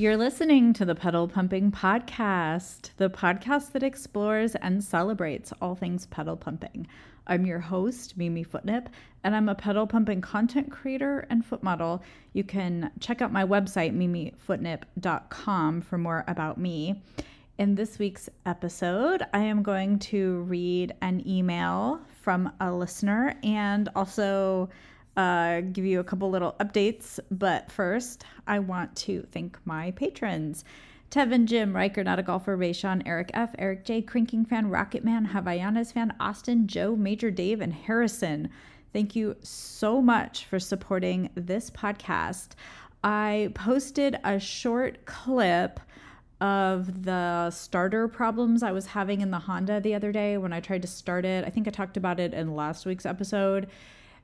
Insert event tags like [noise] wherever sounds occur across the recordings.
You're listening to the Pedal Pumping Podcast, the podcast that explores and celebrates all things pedal pumping. I'm your host, Mimi Footnip, and I'm a pedal pumping content creator and foot model. You can check out my website, mimifootnip.com, for more about me. In this week's episode, I am going to read an email from a listener and also uh, give you a couple little updates. But first, I want to thank my patrons. Tevin, Jim, Riker, Not a Golfer, Rayshon, Eric F., Eric J., Crinking Fan, Rocket Man, Havaianas Fan, Austin, Joe, Major Dave, and Harrison. Thank you so much for supporting this podcast. I posted a short clip of the starter problems I was having in the Honda the other day when I tried to start it. I think I talked about it in last week's episode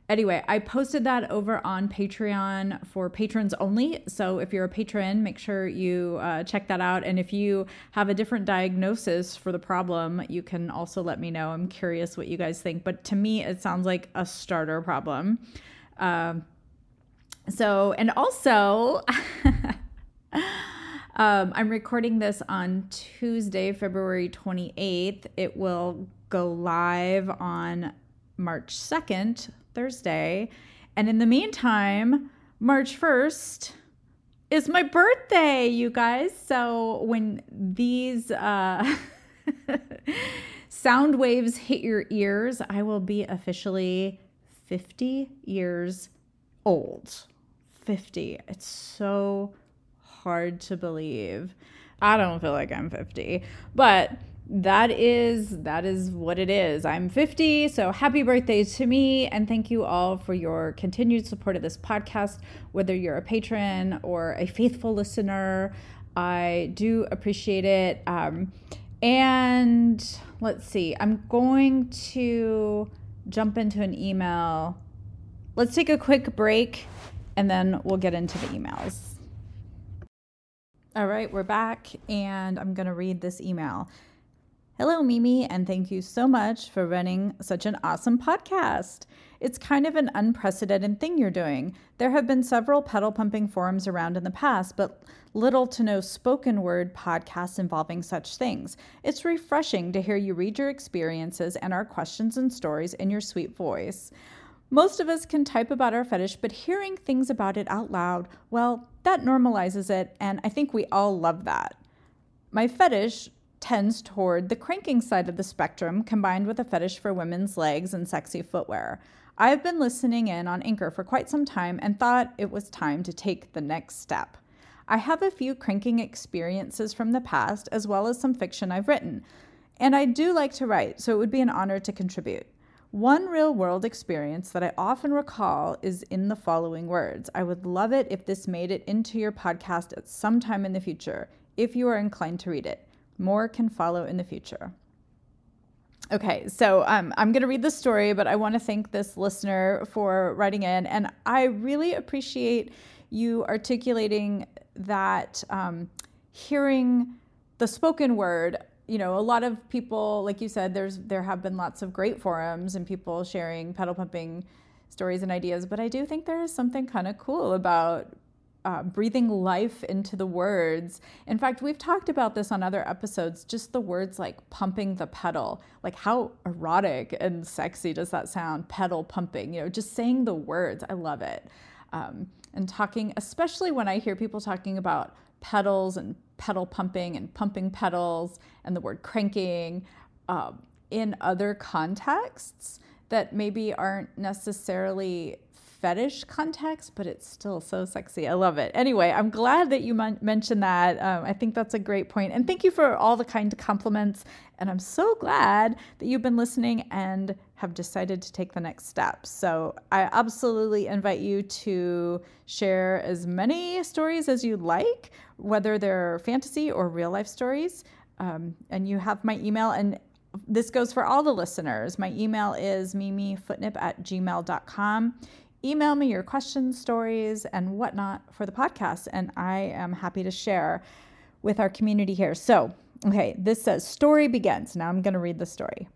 anyway, I posted that over on Patreon for patrons only. So if you're a patron, make sure you uh, check that out. And if you have a different diagnosis for the problem, you can also let me know. I'm curious what you guys think. But to me, it sounds like a starter problem. Um, so, and also, [laughs] um, I'm recording this on Tuesday, February 28th. It will go live on March 2nd Thursday. And in the meantime, March 1st is my birthday, you guys. So when these uh, [laughs] sound waves hit your ears, I will be officially 50 years old. 50. It's so hard to believe. I don't feel like I'm 50, but that is that is what it is. I'm 50, so happy birthday to me and thank you all for your continued support of this podcast whether you're a patron or a faithful listener. I do appreciate it. Um, and let's see. I'm going to jump into an email. Let's take a quick break and then we'll get into the emails. All right, we're back and I'm going to read this email. Hello, Mimi, and thank you so much for running such an awesome podcast. It's kind of an unprecedented thing you're doing. There have been several pedal pumping forums around in the past, but little to no spoken word podcasts involving such things. It's refreshing to hear you read your experiences and our questions and stories in your sweet voice. Most of us can type about our fetish, but hearing things about it out loud, well, that normalizes it, and I think we all love that. My fetish tends toward the cranking side of the spectrum, combined with a fetish for women's legs and sexy footwear. I've been listening in on Anchor for quite some time and thought it was time to take the next step. I have a few cranking experiences from the past, as well as some fiction I've written. And I do like to write, so it would be an honor to contribute. One real world experience that I often recall is in the following words I would love it if this made it into your podcast at some time in the future, if you are inclined to read it. More can follow in the future. Okay, so um, I'm going to read the story, but I want to thank this listener for writing in. And I really appreciate you articulating that um, hearing the spoken word you know a lot of people like you said there's there have been lots of great forums and people sharing pedal pumping stories and ideas but i do think there is something kind of cool about uh, breathing life into the words. In fact, we've talked about this on other episodes, just the words like pumping the pedal. Like, how erotic and sexy does that sound? Pedal pumping, you know, just saying the words. I love it. Um, and talking, especially when I hear people talking about pedals and pedal pumping and pumping pedals and the word cranking um, in other contexts that maybe aren't necessarily fetish context, but it's still so sexy. I love it. Anyway, I'm glad that you mentioned that. Um, I think that's a great point. And thank you for all the kind compliments. And I'm so glad that you've been listening and have decided to take the next step. So I absolutely invite you to share as many stories as you'd like, whether they're fantasy or real life stories. Um, and you have my email and this goes for all the listeners. My email is mimifootnip at gmail.com email me your questions, stories, and whatnot for the podcast, and I am happy to share with our community here. So, okay, this says story begins. Now I'm going to read the story.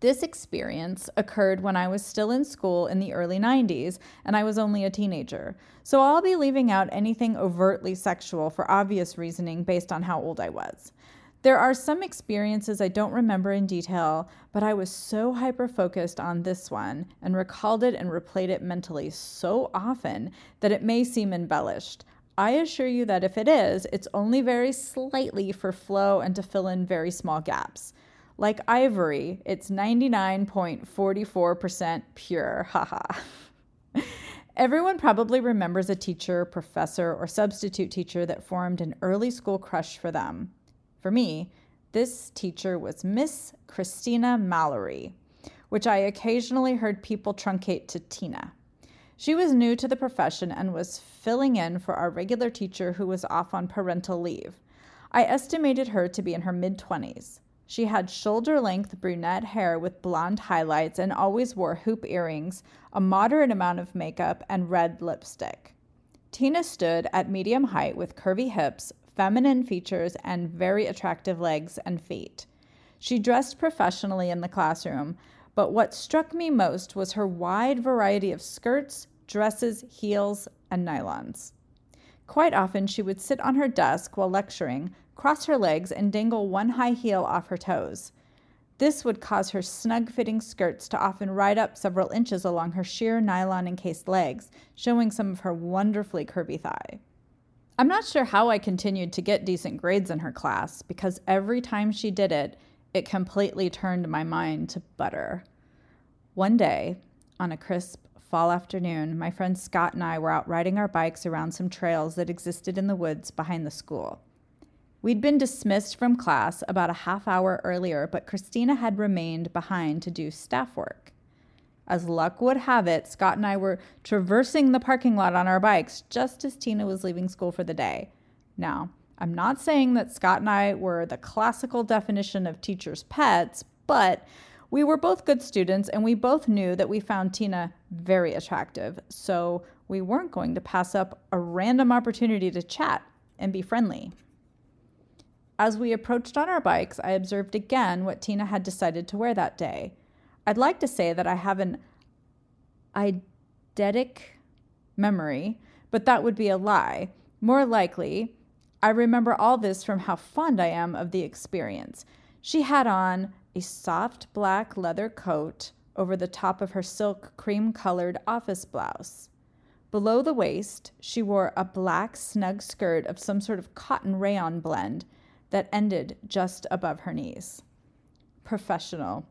This experience occurred when I was still in school in the early 90s and I was only a teenager. So I'll be leaving out anything overtly sexual for obvious reasoning based on how old I was. There are some experiences I don't remember in detail, but I was so hyper focused on this one and recalled it and replayed it mentally so often that it may seem embellished. I assure you that if it is, it's only very slightly for flow and to fill in very small gaps. Like ivory, it's 99.44% pure. Haha. [laughs] Everyone probably remembers a teacher, professor, or substitute teacher that formed an early school crush for them. For me, this teacher was Miss Christina Mallory, which I occasionally heard people truncate to Tina. She was new to the profession and was filling in for our regular teacher who was off on parental leave. I estimated her to be in her mid 20s. She had shoulder length brunette hair with blonde highlights and always wore hoop earrings, a moderate amount of makeup, and red lipstick. Tina stood at medium height with curvy hips, feminine features, and very attractive legs and feet. She dressed professionally in the classroom, but what struck me most was her wide variety of skirts, dresses, heels, and nylons. Quite often, she would sit on her desk while lecturing, cross her legs, and dangle one high heel off her toes. This would cause her snug fitting skirts to often ride up several inches along her sheer nylon encased legs, showing some of her wonderfully curvy thigh. I'm not sure how I continued to get decent grades in her class because every time she did it, it completely turned my mind to butter. One day, on a crisp fall afternoon, my friend Scott and I were out riding our bikes around some trails that existed in the woods behind the school. We'd been dismissed from class about a half hour earlier, but Christina had remained behind to do staff work. As luck would have it, Scott and I were traversing the parking lot on our bikes just as Tina was leaving school for the day. Now, I'm not saying that Scott and I were the classical definition of teachers' pets, but we were both good students and we both knew that we found Tina very attractive, so we weren't going to pass up a random opportunity to chat and be friendly. As we approached on our bikes, I observed again what Tina had decided to wear that day. I'd like to say that I have an eidetic memory, but that would be a lie. More likely, I remember all this from how fond I am of the experience. She had on a soft black leather coat over the top of her silk cream colored office blouse. Below the waist, she wore a black snug skirt of some sort of cotton rayon blend that ended just above her knees. Professional.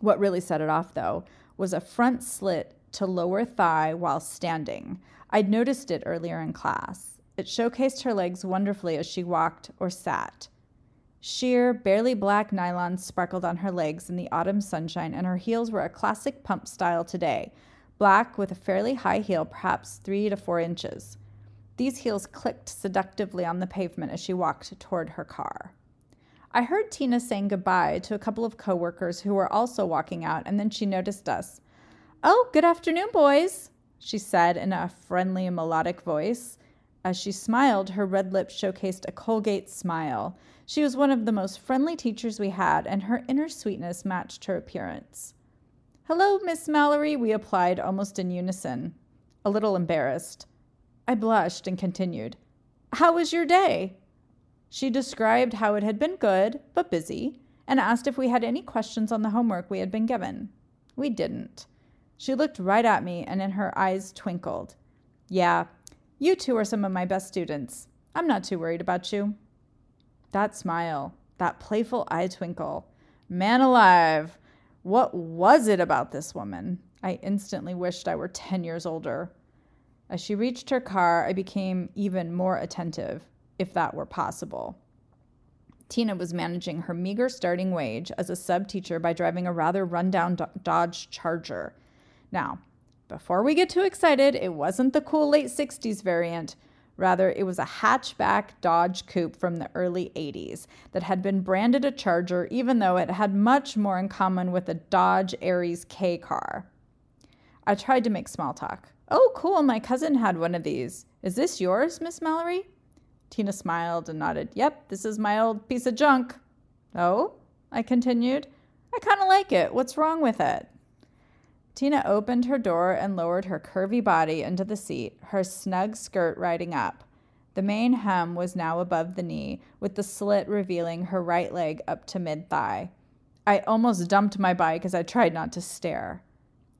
What really set it off, though, was a front slit to lower thigh while standing. I'd noticed it earlier in class. It showcased her legs wonderfully as she walked or sat. Sheer, barely black nylon sparkled on her legs in the autumn sunshine, and her heels were a classic pump style today, black with a fairly high heel, perhaps three to four inches. These heels clicked seductively on the pavement as she walked toward her car. I heard Tina saying goodbye to a couple of coworkers who were also walking out, and then she noticed us. Oh, good afternoon, boys, she said in a friendly, melodic voice. As she smiled, her red lips showcased a Colgate smile. She was one of the most friendly teachers we had, and her inner sweetness matched her appearance. Hello, Miss Mallory, we applied almost in unison. A little embarrassed. I blushed and continued. How was your day? She described how it had been good, but busy, and asked if we had any questions on the homework we had been given. We didn't. She looked right at me, and in her eyes twinkled. Yeah, you two are some of my best students. I'm not too worried about you. That smile, that playful eye twinkle. Man alive, what was it about this woman? I instantly wished I were 10 years older. As she reached her car, I became even more attentive, if that were possible. Tina was managing her meager starting wage as a sub teacher by driving a rather rundown Dodge Charger. Now, before we get too excited, it wasn't the cool late 60s variant. Rather, it was a hatchback Dodge coupe from the early 80s that had been branded a Charger, even though it had much more in common with a Dodge Aries K car. I tried to make small talk. Oh, cool. My cousin had one of these. Is this yours, Miss Mallory? Tina smiled and nodded. Yep, this is my old piece of junk. Oh? I continued. I kind of like it. What's wrong with it? Tina opened her door and lowered her curvy body into the seat, her snug skirt riding up. The main hem was now above the knee, with the slit revealing her right leg up to mid thigh. I almost dumped my bike as I tried not to stare.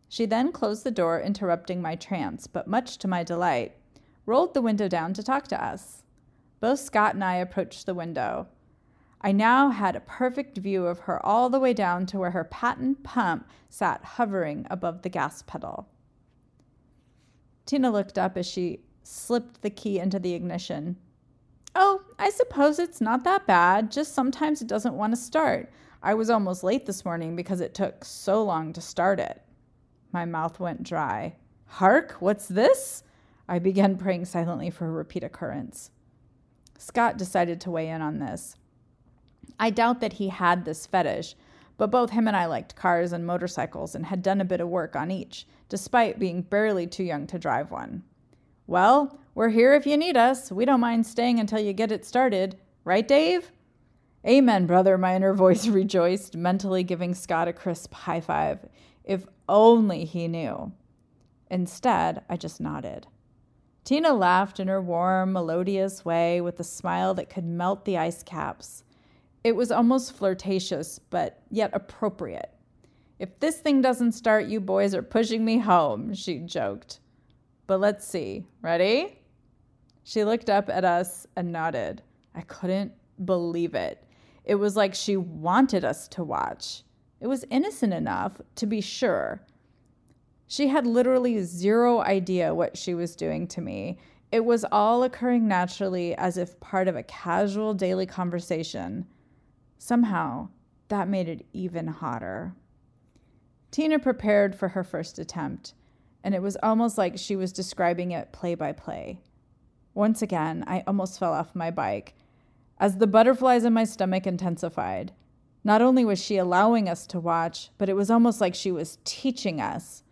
She then closed the door, interrupting my trance, but much to my delight, rolled the window down to talk to us. Both Scott and I approached the window. I now had a perfect view of her all the way down to where her patent pump sat hovering above the gas pedal. Tina looked up as she slipped the key into the ignition. Oh, I suppose it's not that bad, just sometimes it doesn't want to start. I was almost late this morning because it took so long to start it. My mouth went dry. Hark, what's this? I began praying silently for a repeat occurrence. Scott decided to weigh in on this. I doubt that he had this fetish, but both him and I liked cars and motorcycles and had done a bit of work on each, despite being barely too young to drive one. Well, we're here if you need us. We don't mind staying until you get it started. Right, Dave? Amen, brother, my inner voice [laughs] rejoiced, mentally giving Scott a crisp high five. If only he knew. Instead, I just nodded. Tina laughed in her warm, melodious way with a smile that could melt the ice caps. It was almost flirtatious, but yet appropriate. If this thing doesn't start, you boys are pushing me home, she joked. But let's see. Ready? She looked up at us and nodded. I couldn't believe it. It was like she wanted us to watch. It was innocent enough, to be sure. She had literally zero idea what she was doing to me. It was all occurring naturally as if part of a casual daily conversation. Somehow, that made it even hotter. Tina prepared for her first attempt, and it was almost like she was describing it play by play. Once again, I almost fell off my bike as the butterflies in my stomach intensified. Not only was she allowing us to watch, but it was almost like she was teaching us.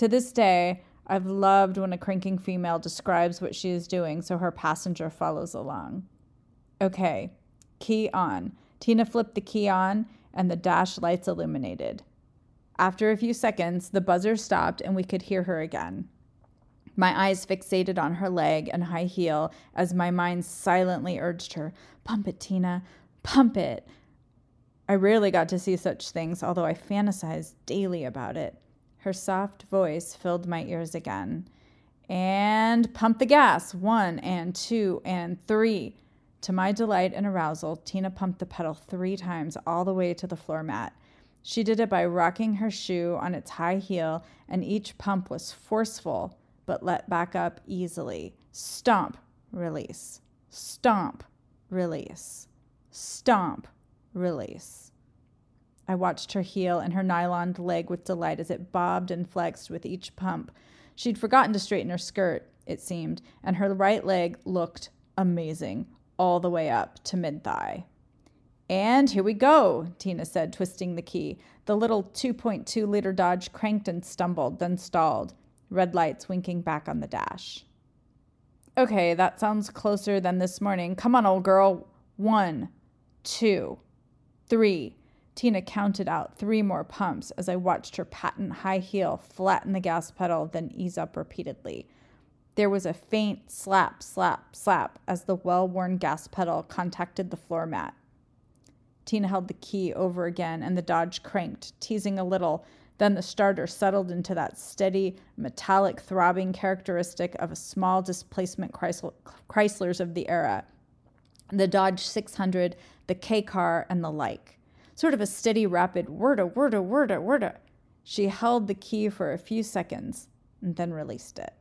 To this day, I've loved when a cranking female describes what she is doing so her passenger follows along. Okay, key on. Tina flipped the key on, and the dash lights illuminated. After a few seconds, the buzzer stopped, and we could hear her again. My eyes fixated on her leg and high heel as my mind silently urged her, Pump it, Tina, pump it. I rarely got to see such things, although I fantasized daily about it. Her soft voice filled my ears again. And pump the gas. One and two and three. To my delight and arousal, Tina pumped the pedal three times all the way to the floor mat. She did it by rocking her shoe on its high heel, and each pump was forceful but let back up easily. Stomp, release. Stomp, release. Stomp, release. I watched her heel and her nylon leg with delight as it bobbed and flexed with each pump. She'd forgotten to straighten her skirt, it seemed, and her right leg looked amazing, all the way up to mid thigh. And here we go, Tina said, twisting the key. The little 2.2 liter Dodge cranked and stumbled, then stalled, red lights winking back on the dash. Okay, that sounds closer than this morning. Come on, old girl. One, two, three. Tina counted out three more pumps as I watched her patent high heel flatten the gas pedal, then ease up repeatedly. There was a faint slap, slap, slap as the well worn gas pedal contacted the floor mat. Tina held the key over again and the Dodge cranked, teasing a little. Then the starter settled into that steady, metallic throbbing characteristic of a small displacement Chryslers of the era the Dodge 600, the K car, and the like. Sort of a steady, rapid worda, worda, worda, worda. She held the key for a few seconds and then released it.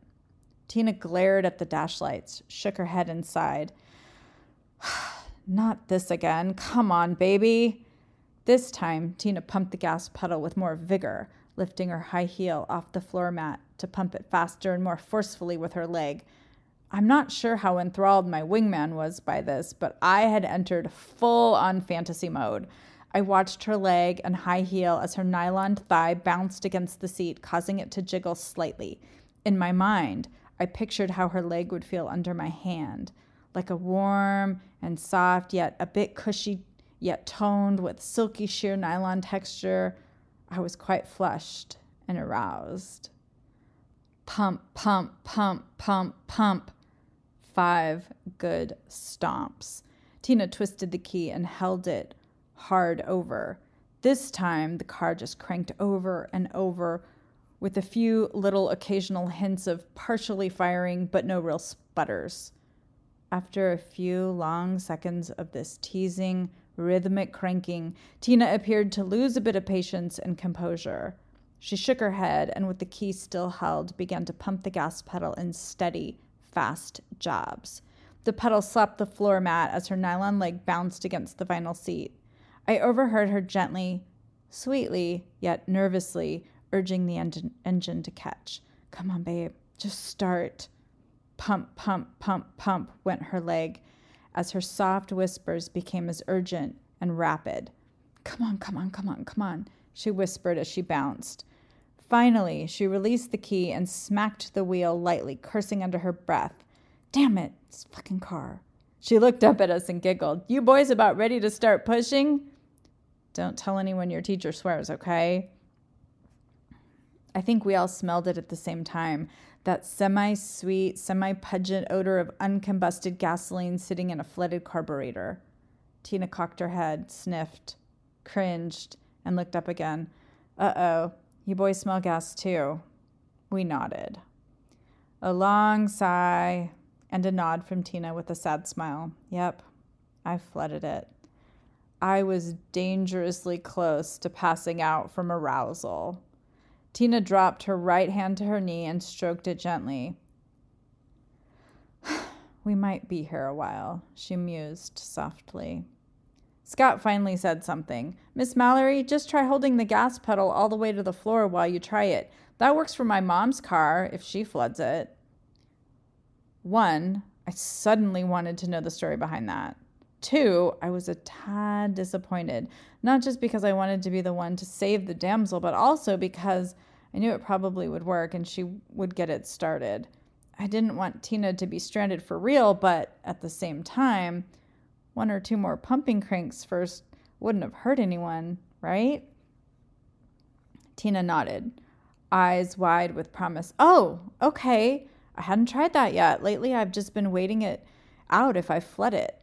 Tina glared at the dash lights, shook her head, and sighed. [sighs] Not this again. Come on, baby. This time, Tina pumped the gas pedal with more vigor, lifting her high heel off the floor mat to pump it faster and more forcefully with her leg. I'm not sure how enthralled my wingman was by this, but I had entered full on fantasy mode. I watched her leg and high heel as her nylon thigh bounced against the seat, causing it to jiggle slightly. In my mind, I pictured how her leg would feel under my hand, like a warm and soft, yet a bit cushy yet toned with silky sheer nylon texture, I was quite flushed and aroused. Pump, pump, pump, pump, pump. Five good stomps. Tina twisted the key and held it hard over. This time, the car just cranked over and over with a few little occasional hints of partially firing, but no real sputters. After a few long seconds of this teasing, rhythmic cranking, Tina appeared to lose a bit of patience and composure. She shook her head and, with the key still held, began to pump the gas pedal in steady, fast jabs. The pedal slapped the floor mat as her nylon leg bounced against the vinyl seat. I overheard her gently, sweetly, yet nervously, urging the engine, engine to catch. Come on, babe, just start. Pump, pump, pump, pump went her leg as her soft whispers became as urgent and rapid. Come on, come on, come on, come on, she whispered as she bounced. Finally, she released the key and smacked the wheel lightly, cursing under her breath. Damn it, this fucking car. She looked up at us and giggled. You boys about ready to start pushing? Don't tell anyone your teacher swears, okay? I think we all smelled it at the same time that semi sweet, semi pungent odor of uncombusted gasoline sitting in a flooded carburetor. Tina cocked her head, sniffed, cringed, and looked up again. Uh oh, you boys smell gas too. We nodded. A long sigh and a nod from Tina with a sad smile. Yep, I flooded it. I was dangerously close to passing out from arousal. Tina dropped her right hand to her knee and stroked it gently. [sighs] we might be here a while, she mused softly. Scott finally said something. Miss Mallory, just try holding the gas pedal all the way to the floor while you try it. That works for my mom's car if she floods it. One, I suddenly wanted to know the story behind that. Two, I was a tad disappointed, not just because I wanted to be the one to save the damsel, but also because I knew it probably would work and she would get it started. I didn't want Tina to be stranded for real, but at the same time, one or two more pumping cranks first wouldn't have hurt anyone, right? Tina nodded, eyes wide with promise. Oh, okay. I hadn't tried that yet. Lately, I've just been waiting it out if I flood it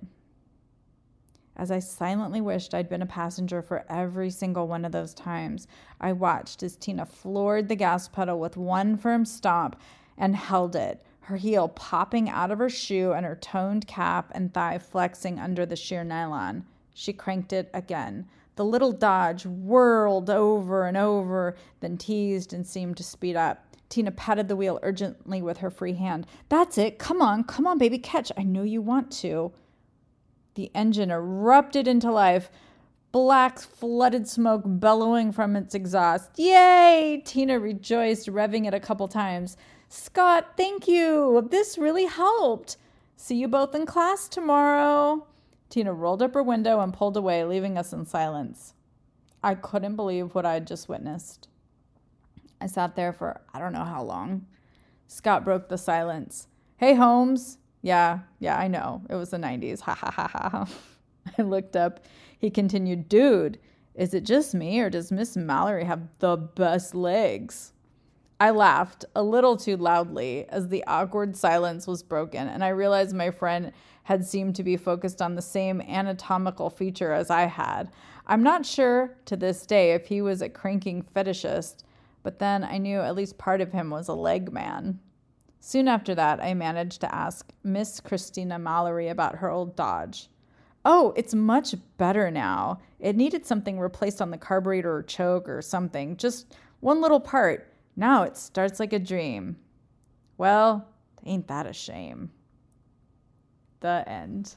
as I silently wished I'd been a passenger for every single one of those times. I watched as Tina floored the gas pedal with one firm stomp and held it, her heel popping out of her shoe and her toned calf and thigh flexing under the sheer nylon. She cranked it again. The little Dodge whirled over and over, then teased and seemed to speed up. Tina patted the wheel urgently with her free hand. That's it. Come on, come on, baby, catch. I know you want to. The engine erupted into life, black flooded smoke bellowing from its exhaust. Yay! Tina rejoiced, revving it a couple times. Scott, thank you. This really helped. See you both in class tomorrow. Tina rolled up her window and pulled away, leaving us in silence. I couldn't believe what I had just witnessed. I sat there for I don't know how long. Scott broke the silence. Hey, Holmes, yeah, yeah, I know. It was the 90s. Ha ha ha ha. [laughs] I looked up. He continued, Dude, is it just me or does Miss Mallory have the best legs? I laughed a little too loudly as the awkward silence was broken, and I realized my friend had seemed to be focused on the same anatomical feature as I had. I'm not sure to this day if he was a cranking fetishist, but then I knew at least part of him was a leg man. Soon after that, I managed to ask Miss Christina Mallory about her old Dodge. Oh, it's much better now. It needed something replaced on the carburetor or choke or something, just one little part. Now it starts like a dream. Well, ain't that a shame? The end.